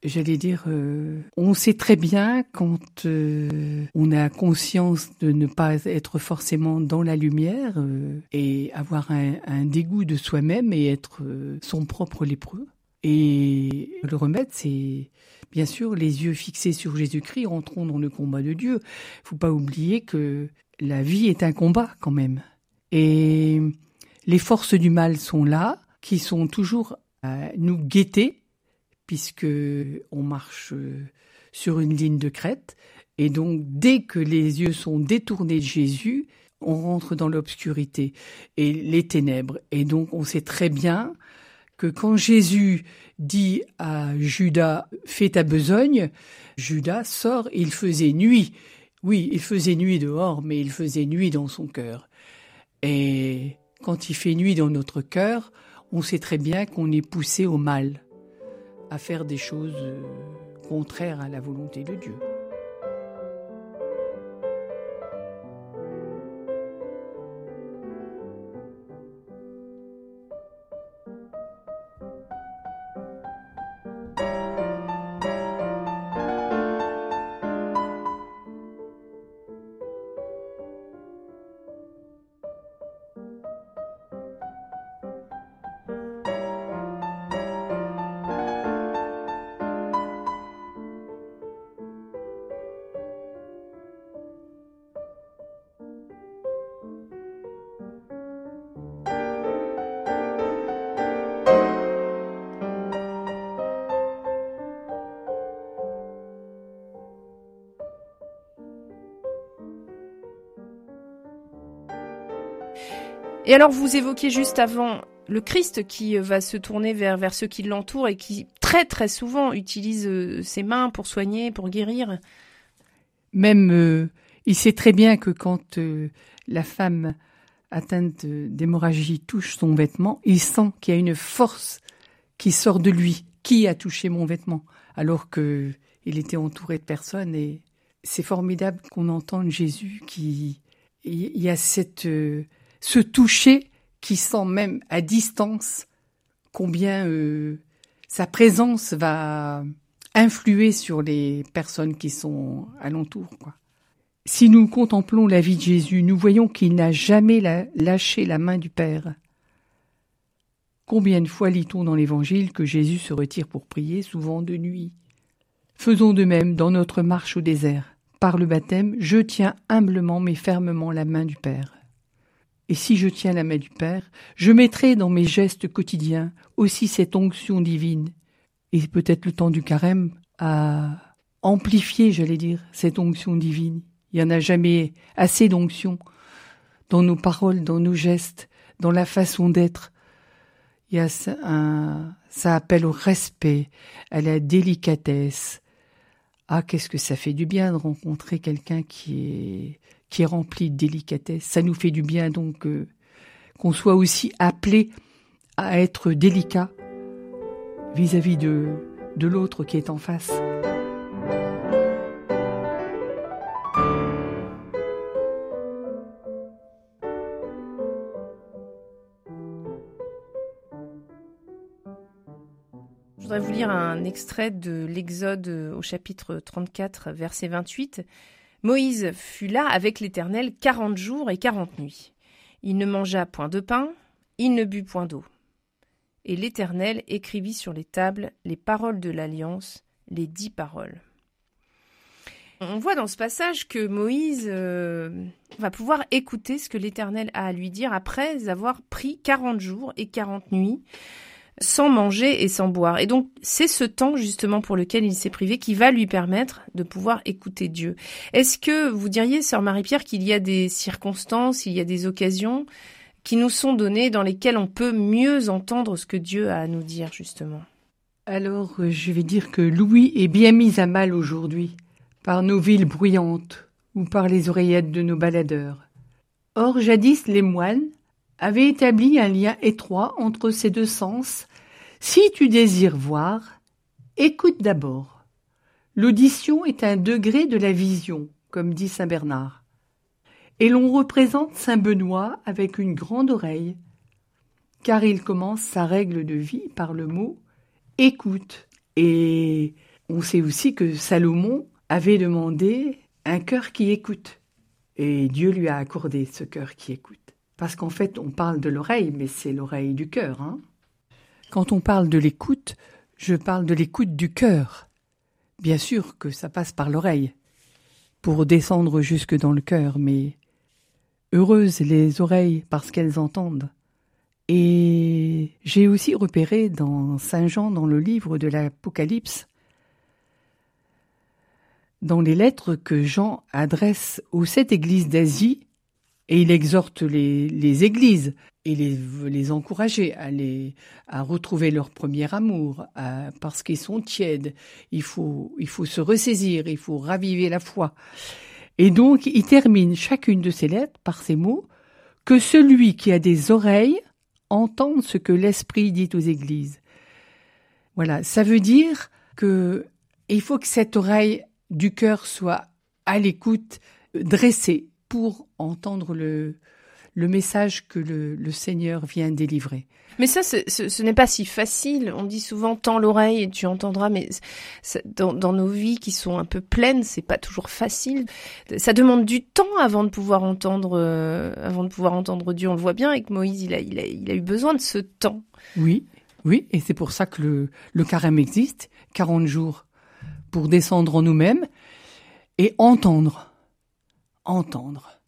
J'allais dire, euh, on sait très bien quand euh, on a conscience de ne pas être forcément dans la lumière euh, et avoir un, dégoût de soi-même et être son propre lépreux. Et le remède, c'est bien sûr les yeux fixés sur Jésus-Christ, rentrons dans le combat de Dieu. Faut pas oublier que la vie est un combat quand même. Et les forces du mal sont là, qui sont toujours à nous guetter puisque on marche euh, sur une ligne de crête. Et donc, dès que les yeux sont détournés de Jésus, on rentre dans l'obscurité et les ténèbres. Et donc, on sait très bien que quand Jésus dit à Judas, fais ta besogne, Judas sort, il faisait nuit. Oui, il faisait nuit dehors, mais il faisait nuit dans son cœur. Et quand il fait nuit dans notre cœur, on sait très bien qu'on est poussé au mal à faire des choses euh, contraires à la volonté de Dieu. Et alors, vous évoquiez juste avant le Christ qui va se tourner vers, vers ceux qui l'entourent et qui très très souvent utilise euh, ses mains pour soigner, pour guérir. Même, euh, il sait très bien que quand euh, la femme atteinte d'hémorragie touche son vêtement, il sent qu'il y a une force qui sort de lui. Qui a touché mon vêtement Alors que il était entouré de personnes et c'est formidable qu'on entende Jésus qui il y a cette ce toucher qui sent même à distance combien euh, sa présence va influer sur les personnes qui sont alentour. Quoi. Si nous contemplons la vie de Jésus, nous voyons qu'il n'a jamais lâché la main du Père. Combien de fois lit-on dans l'Évangile que Jésus se retire pour prier, souvent de nuit? Faisons de même dans notre marche au désert. Par le baptême, je tiens humblement mais fermement la main du Père. Et si je tiens la main du Père, je mettrai dans mes gestes quotidiens aussi cette onction divine. Et peut-être le temps du carême a amplifié, j'allais dire, cette onction divine. Il n'y en a jamais assez d'onction dans nos paroles, dans nos gestes, dans la façon d'être. Il y a ça appelle au respect, à la délicatesse. Ah, qu'est-ce que ça fait du bien de rencontrer quelqu'un qui est qui est rempli de délicatesse. Ça nous fait du bien donc euh, qu'on soit aussi appelé à être délicat vis-à-vis de, de l'autre qui est en face. Je voudrais vous lire un extrait de l'Exode au chapitre 34, verset 28. Moïse fut là avec l'Éternel quarante jours et quarante nuits. Il ne mangea point de pain, il ne but point d'eau. Et l'Éternel écrivit sur les tables les paroles de l'alliance, les dix paroles. On voit dans ce passage que Moïse euh, va pouvoir écouter ce que l'Éternel a à lui dire après avoir pris 40 jours et 40 nuits sans manger et sans boire. Et donc c'est ce temps justement pour lequel il s'est privé qui va lui permettre de pouvoir écouter Dieu. Est-ce que vous diriez, sœur Marie-Pierre, qu'il y a des circonstances, il y a des occasions qui nous sont données dans lesquelles on peut mieux entendre ce que Dieu a à nous dire justement? Alors je vais dire que Louis est bien mis à mal aujourd'hui par nos villes bruyantes ou par les oreillettes de nos baladeurs. Or jadis les moines avaient établi un lien étroit entre ces deux sens. Si tu désires voir, écoute d'abord. L'audition est un degré de la vision, comme dit saint Bernard. Et l'on représente saint Benoît avec une grande oreille, car il commence sa règle de vie par le mot écoute. Et on sait aussi que Salomon avait demandé un cœur qui écoute. Et Dieu lui a accordé ce cœur qui écoute. Parce qu'en fait, on parle de l'oreille, mais c'est l'oreille du cœur. Hein Quand on parle de l'écoute, je parle de l'écoute du cœur. Bien sûr que ça passe par l'oreille, pour descendre jusque dans le cœur, mais heureuses les oreilles parce qu'elles entendent. Et j'ai aussi repéré dans Saint Jean, dans le livre de l'Apocalypse, dans les lettres que Jean adresse aux sept églises d'Asie, et il exhorte les, églises et les, les encourager à, les, à retrouver leur premier amour, parce qu'ils sont tièdes. Il faut, il faut se ressaisir, il faut raviver la foi. Et donc, il termine chacune de ces lettres par ces mots que celui qui a des oreilles entende ce que l'Esprit dit aux églises. Voilà, ça veut dire que il faut que cette oreille du cœur soit à l'écoute, dressée pour entendre le, le message que le, Seigneur vient délivrer. Mais ça, ce, n'est pas si facile. On dit souvent tends l'oreille et tu entendras, mais dans, nos vies qui sont un peu pleines, c'est pas toujours facile. Ça demande du temps avant de pouvoir entendre, euh, avant de pouvoir entendre Dieu. On le voit bien avec Moïse, il a, il a, il a eu besoin de ce temps. Oui, oui, et c'est pour ça que le, le carême existe, 40 jours pour descendre en nous-mêmes et entendre, entendre.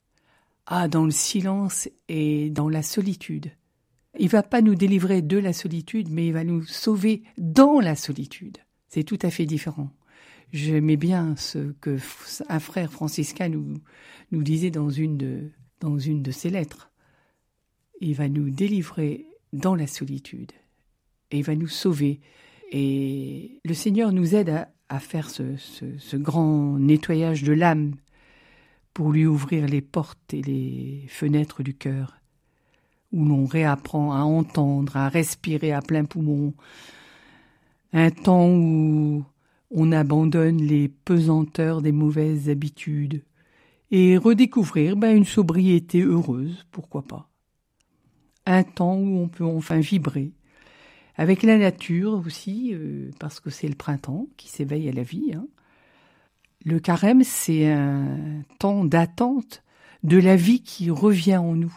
Ah, dans le silence et dans la solitude. Il va pas nous délivrer de la solitude, mais il va nous sauver dans la solitude. C'est tout à fait différent. J'aimais bien ce que un frère franciscain nous, disait dans une, de, dans une de ses lettres. Il va nous délivrer dans la solitude et il va nous sauver. Et le Seigneur nous aide à faire ce, grand nettoyage de l'âme pour lui ouvrir les portes et les fenêtres du cœur, où l'on réapprend à entendre, à respirer à plein poumon, un temps où on abandonne les pesanteurs des mauvaises habitudes, et redécouvrir ben, une sobriété heureuse, pourquoi pas. Un temps où on peut enfin vibrer, avec la nature aussi, euh, parce que c'est le printemps qui s'éveille à la vie. Hein. Le carême, c'est un temps d'attente de la vie qui revient en nous,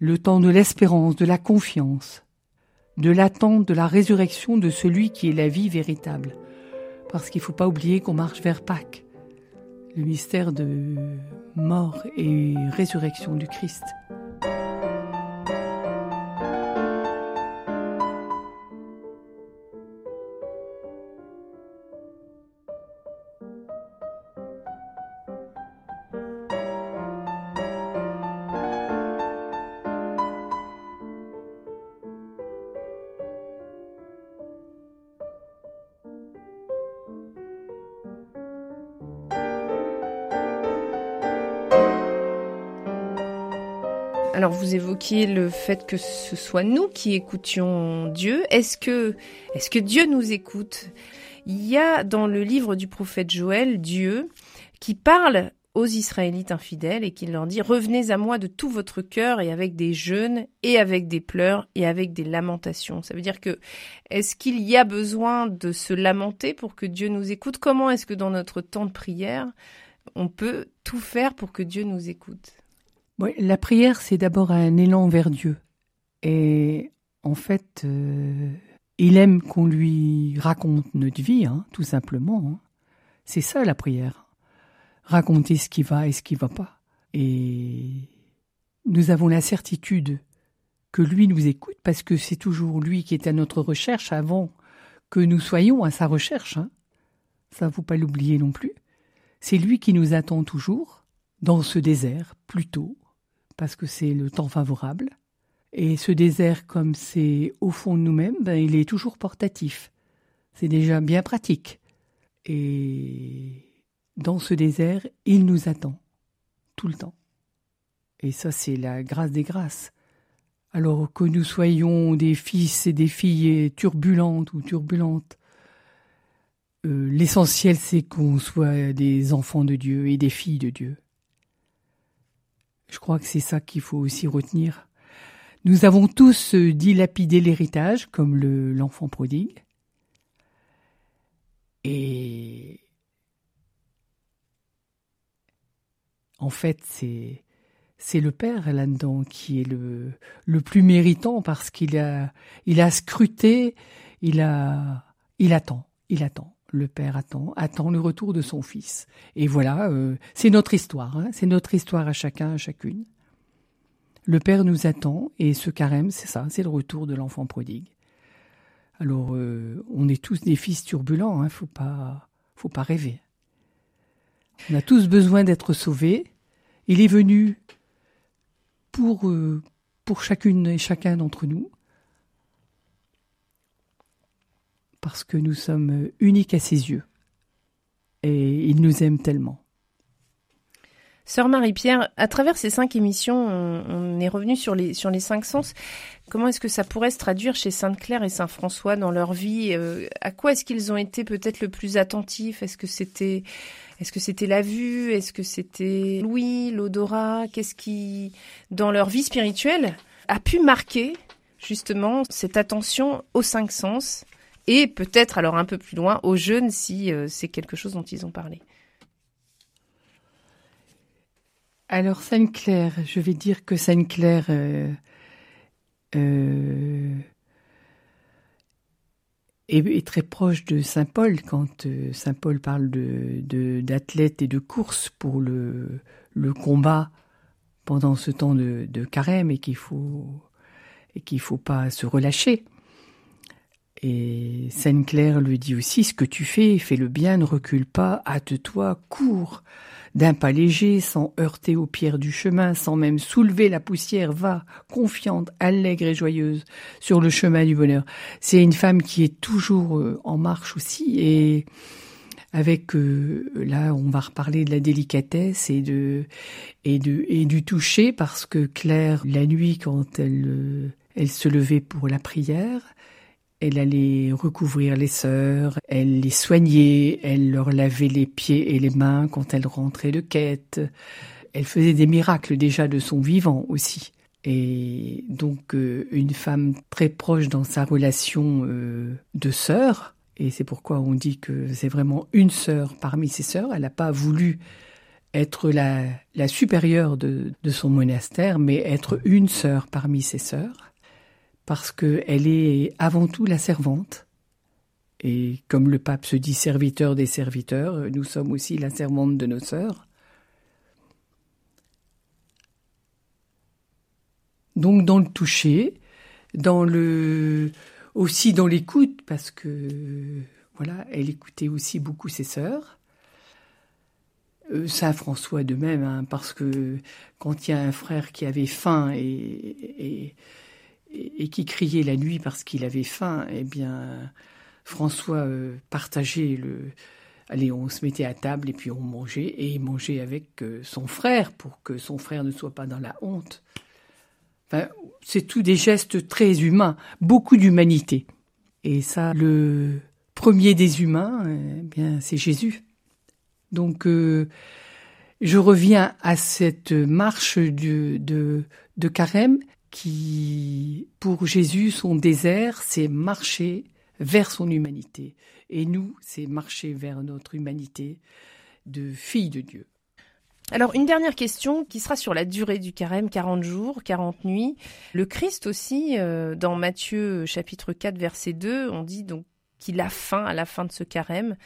le temps de l'espérance, de la confiance, de l'attente de la résurrection de celui qui est la vie véritable. Parce qu'il ne faut pas oublier qu'on marche vers Pâques, le mystère de mort et résurrection du Christ. Alors vous évoquiez le fait que ce soit nous qui écoutions Dieu. Est-ce que, est-ce que Dieu nous écoute? Il y a dans le livre du prophète Joël Dieu qui parle aux Israélites infidèles et qui leur dit Revenez à moi de tout votre cœur et avec des jeûnes et avec des pleurs et avec des lamentations. Ça veut dire que est-ce qu'il y a besoin de se lamenter pour que Dieu nous écoute? Comment est-ce que dans notre temps de prière, on peut tout faire pour que Dieu nous écoute? La prière, c'est d'abord un élan vers Dieu. Et en fait, euh, il aime qu'on lui raconte notre vie, hein, tout simplement. Hein. C'est ça la prière. Raconter ce qui va et ce qui va pas. Et nous avons la certitude que lui nous écoute parce que c'est toujours lui qui est à notre recherche avant que nous soyons à sa recherche. Hein. Ça, faut pas l'oublier non plus. C'est lui qui nous attend toujours dans ce désert, plutôt, parce que c'est le temps favorable. Et ce désert, comme c'est au fond de nous-mêmes, ben, il est toujours portatif. C'est déjà bien pratique. Et dans ce désert, il nous attend, tout le temps. Et ça, c'est la grâce des grâces. Alors que nous soyons des fils et des filles turbulentes ou turbulentes, euh, l'essentiel c'est qu'on soit des enfants de Dieu et des filles de Dieu. Je crois que c'est ça qu'il faut aussi retenir. Nous avons tous euh, dilapidé l'héritage, comme l'enfant prodigue. Et en fait, c'est c'est le père là-dedans qui est le le plus méritant parce qu'il a il a scruté, il a il attend, il attend. Le père attend, attend le retour de son fils. Et voilà, euh, c'est notre histoire, hein, c'est notre histoire à chacun, à chacune. Le père nous attend et ce carême, c'est ça, c'est le retour de l'enfant prodigue. Alors, euh, on est tous des fils turbulents, hein, faut pas, faut pas rêver. On a tous besoin d'être sauvés. Il est venu pour, euh, pour chacune et chacun d'entre nous. Parce que nous sommes uniques à ses yeux. Et il nous aime tellement. Sœur Marie-Pierre, à travers ces cinq émissions, on, est revenu sur les, sur les cinq sens. Comment est-ce que ça pourrait se traduire chez Sainte-Claire et Saint-François dans leur vie euh, À quoi est-ce qu'ils ont été peut-être le plus attentifs? Est-ce que c'était est-ce que c'était la vue? Est-ce que c'était l'ouïe, l'odorat? Qu'est-ce qui, dans leur vie spirituelle, a pu marquer justement cette attention aux cinq sens? Et peut-être alors un peu plus loin aux jeunes si euh, c'est quelque chose dont ils ont parlé Alors Sainte-Claire, je vais dire que Sainte-Claire euh, euh, est, très proche de Saint Paul quand euh, Saint Paul parle de d'athlètes et de courses pour le, le combat pendant ce temps de, de carême et qu'il faut et qu'il faut pas se relâcher. Et Sainte Claire lui dit aussi ce que tu fais, fais le bien, ne recule pas, hâte-toi, cours d'un pas léger, sans heurter aux pierres du chemin, sans même soulever la poussière, va, confiante, allègre et joyeuse, sur le chemin du bonheur. C'est une femme qui est toujours euh, en marche aussi, et avec euh, là, on va reparler de la délicatesse et de et de et du toucher, parce que Claire, la nuit, quand elle euh, elle se levait pour la prière, elle allait recouvrir les sœurs, elle les soignait, elle leur lavait les pieds et les mains quand elles rentraient de quête. Elle faisait des miracles déjà de son vivant aussi. Et donc euh, une femme très proche dans sa relation euh, de sœur, et c'est pourquoi on dit que c'est vraiment une sœur parmi ses sœurs. Elle n'a pas voulu être la, supérieure de, de son monastère, mais être une sœur parmi ses sœurs parce qu'elle est avant tout la servante. Et comme le pape se dit serviteur des serviteurs, nous sommes aussi la servante de nos sœurs. Donc dans le toucher, dans le aussi dans l'écoute, parce que voilà, elle écoutait aussi beaucoup ses sœurs. Euh, Saint François de même, hein, parce que quand il y a un frère qui avait faim et, et et, qui criait la nuit parce qu'il avait faim, eh bien, François euh, partageait le. Allez, on se mettait à table et puis on mangeait, et il mangeait avec euh, son frère pour que son frère ne soit pas dans la honte. Enfin, c'est tout des gestes très humains, beaucoup d'humanité. Et ça, le premier des humains, eh bien, c'est Jésus. Donc, euh, je reviens à cette marche de, de, de carême qui, pour Jésus, son désert, c'est marcher vers son humanité. Et nous, c'est marcher vers notre humanité de fille de Dieu. Alors une dernière question qui sera sur la durée du carême, 40 jours, 40 nuits. Le Christ aussi, euh, dans Matthieu chapitre 4 verset 2, on dit donc qu'il a faim à la fin de ce carême.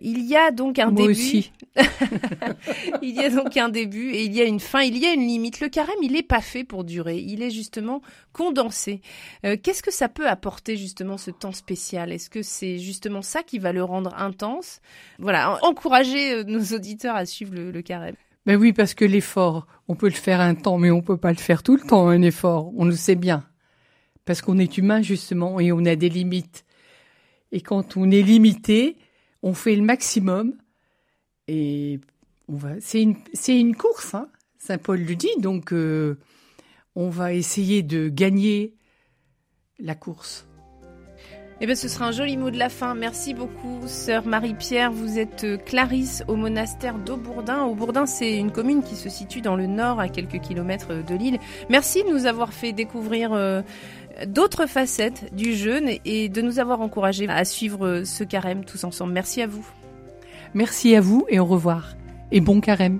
Il y a donc un Moi début. aussi. il y a donc un début et il y a une fin, il y a une limite. Le carême, il n'est pas fait pour durer, il est justement condensé. Euh, Qu'est-ce que ça peut apporter justement ce temps spécial? Est-ce que c'est justement ça qui va le rendre intense? Voilà, en- encourager euh, nos auditeurs à suivre le, le carême. Ben oui, parce que l'effort, on peut le faire un temps, mais on peut pas le faire tout le temps, un effort. On le sait bien. Parce qu'on est humain, justement, et on a des limites. Et quand on est limité, on fait le maximum. Et c'est une, course, hein. Saint Paul le dit, donc, euh, on va essayer de gagner la course. Eh bien, ce sera un joli mot de la fin. Merci beaucoup, sœur Marie-Pierre. Vous êtes euh, Clarisse au monastère d'Aubourdin. Aubourdin, c'est une commune qui se situe dans le nord, à quelques kilomètres de l'île. Merci de nous avoir fait découvrir euh, d'autres facettes du jeûne et de nous avoir encouragés à suivre ce carême tous ensemble. Merci à vous. Merci à vous et au revoir. Et bon carême.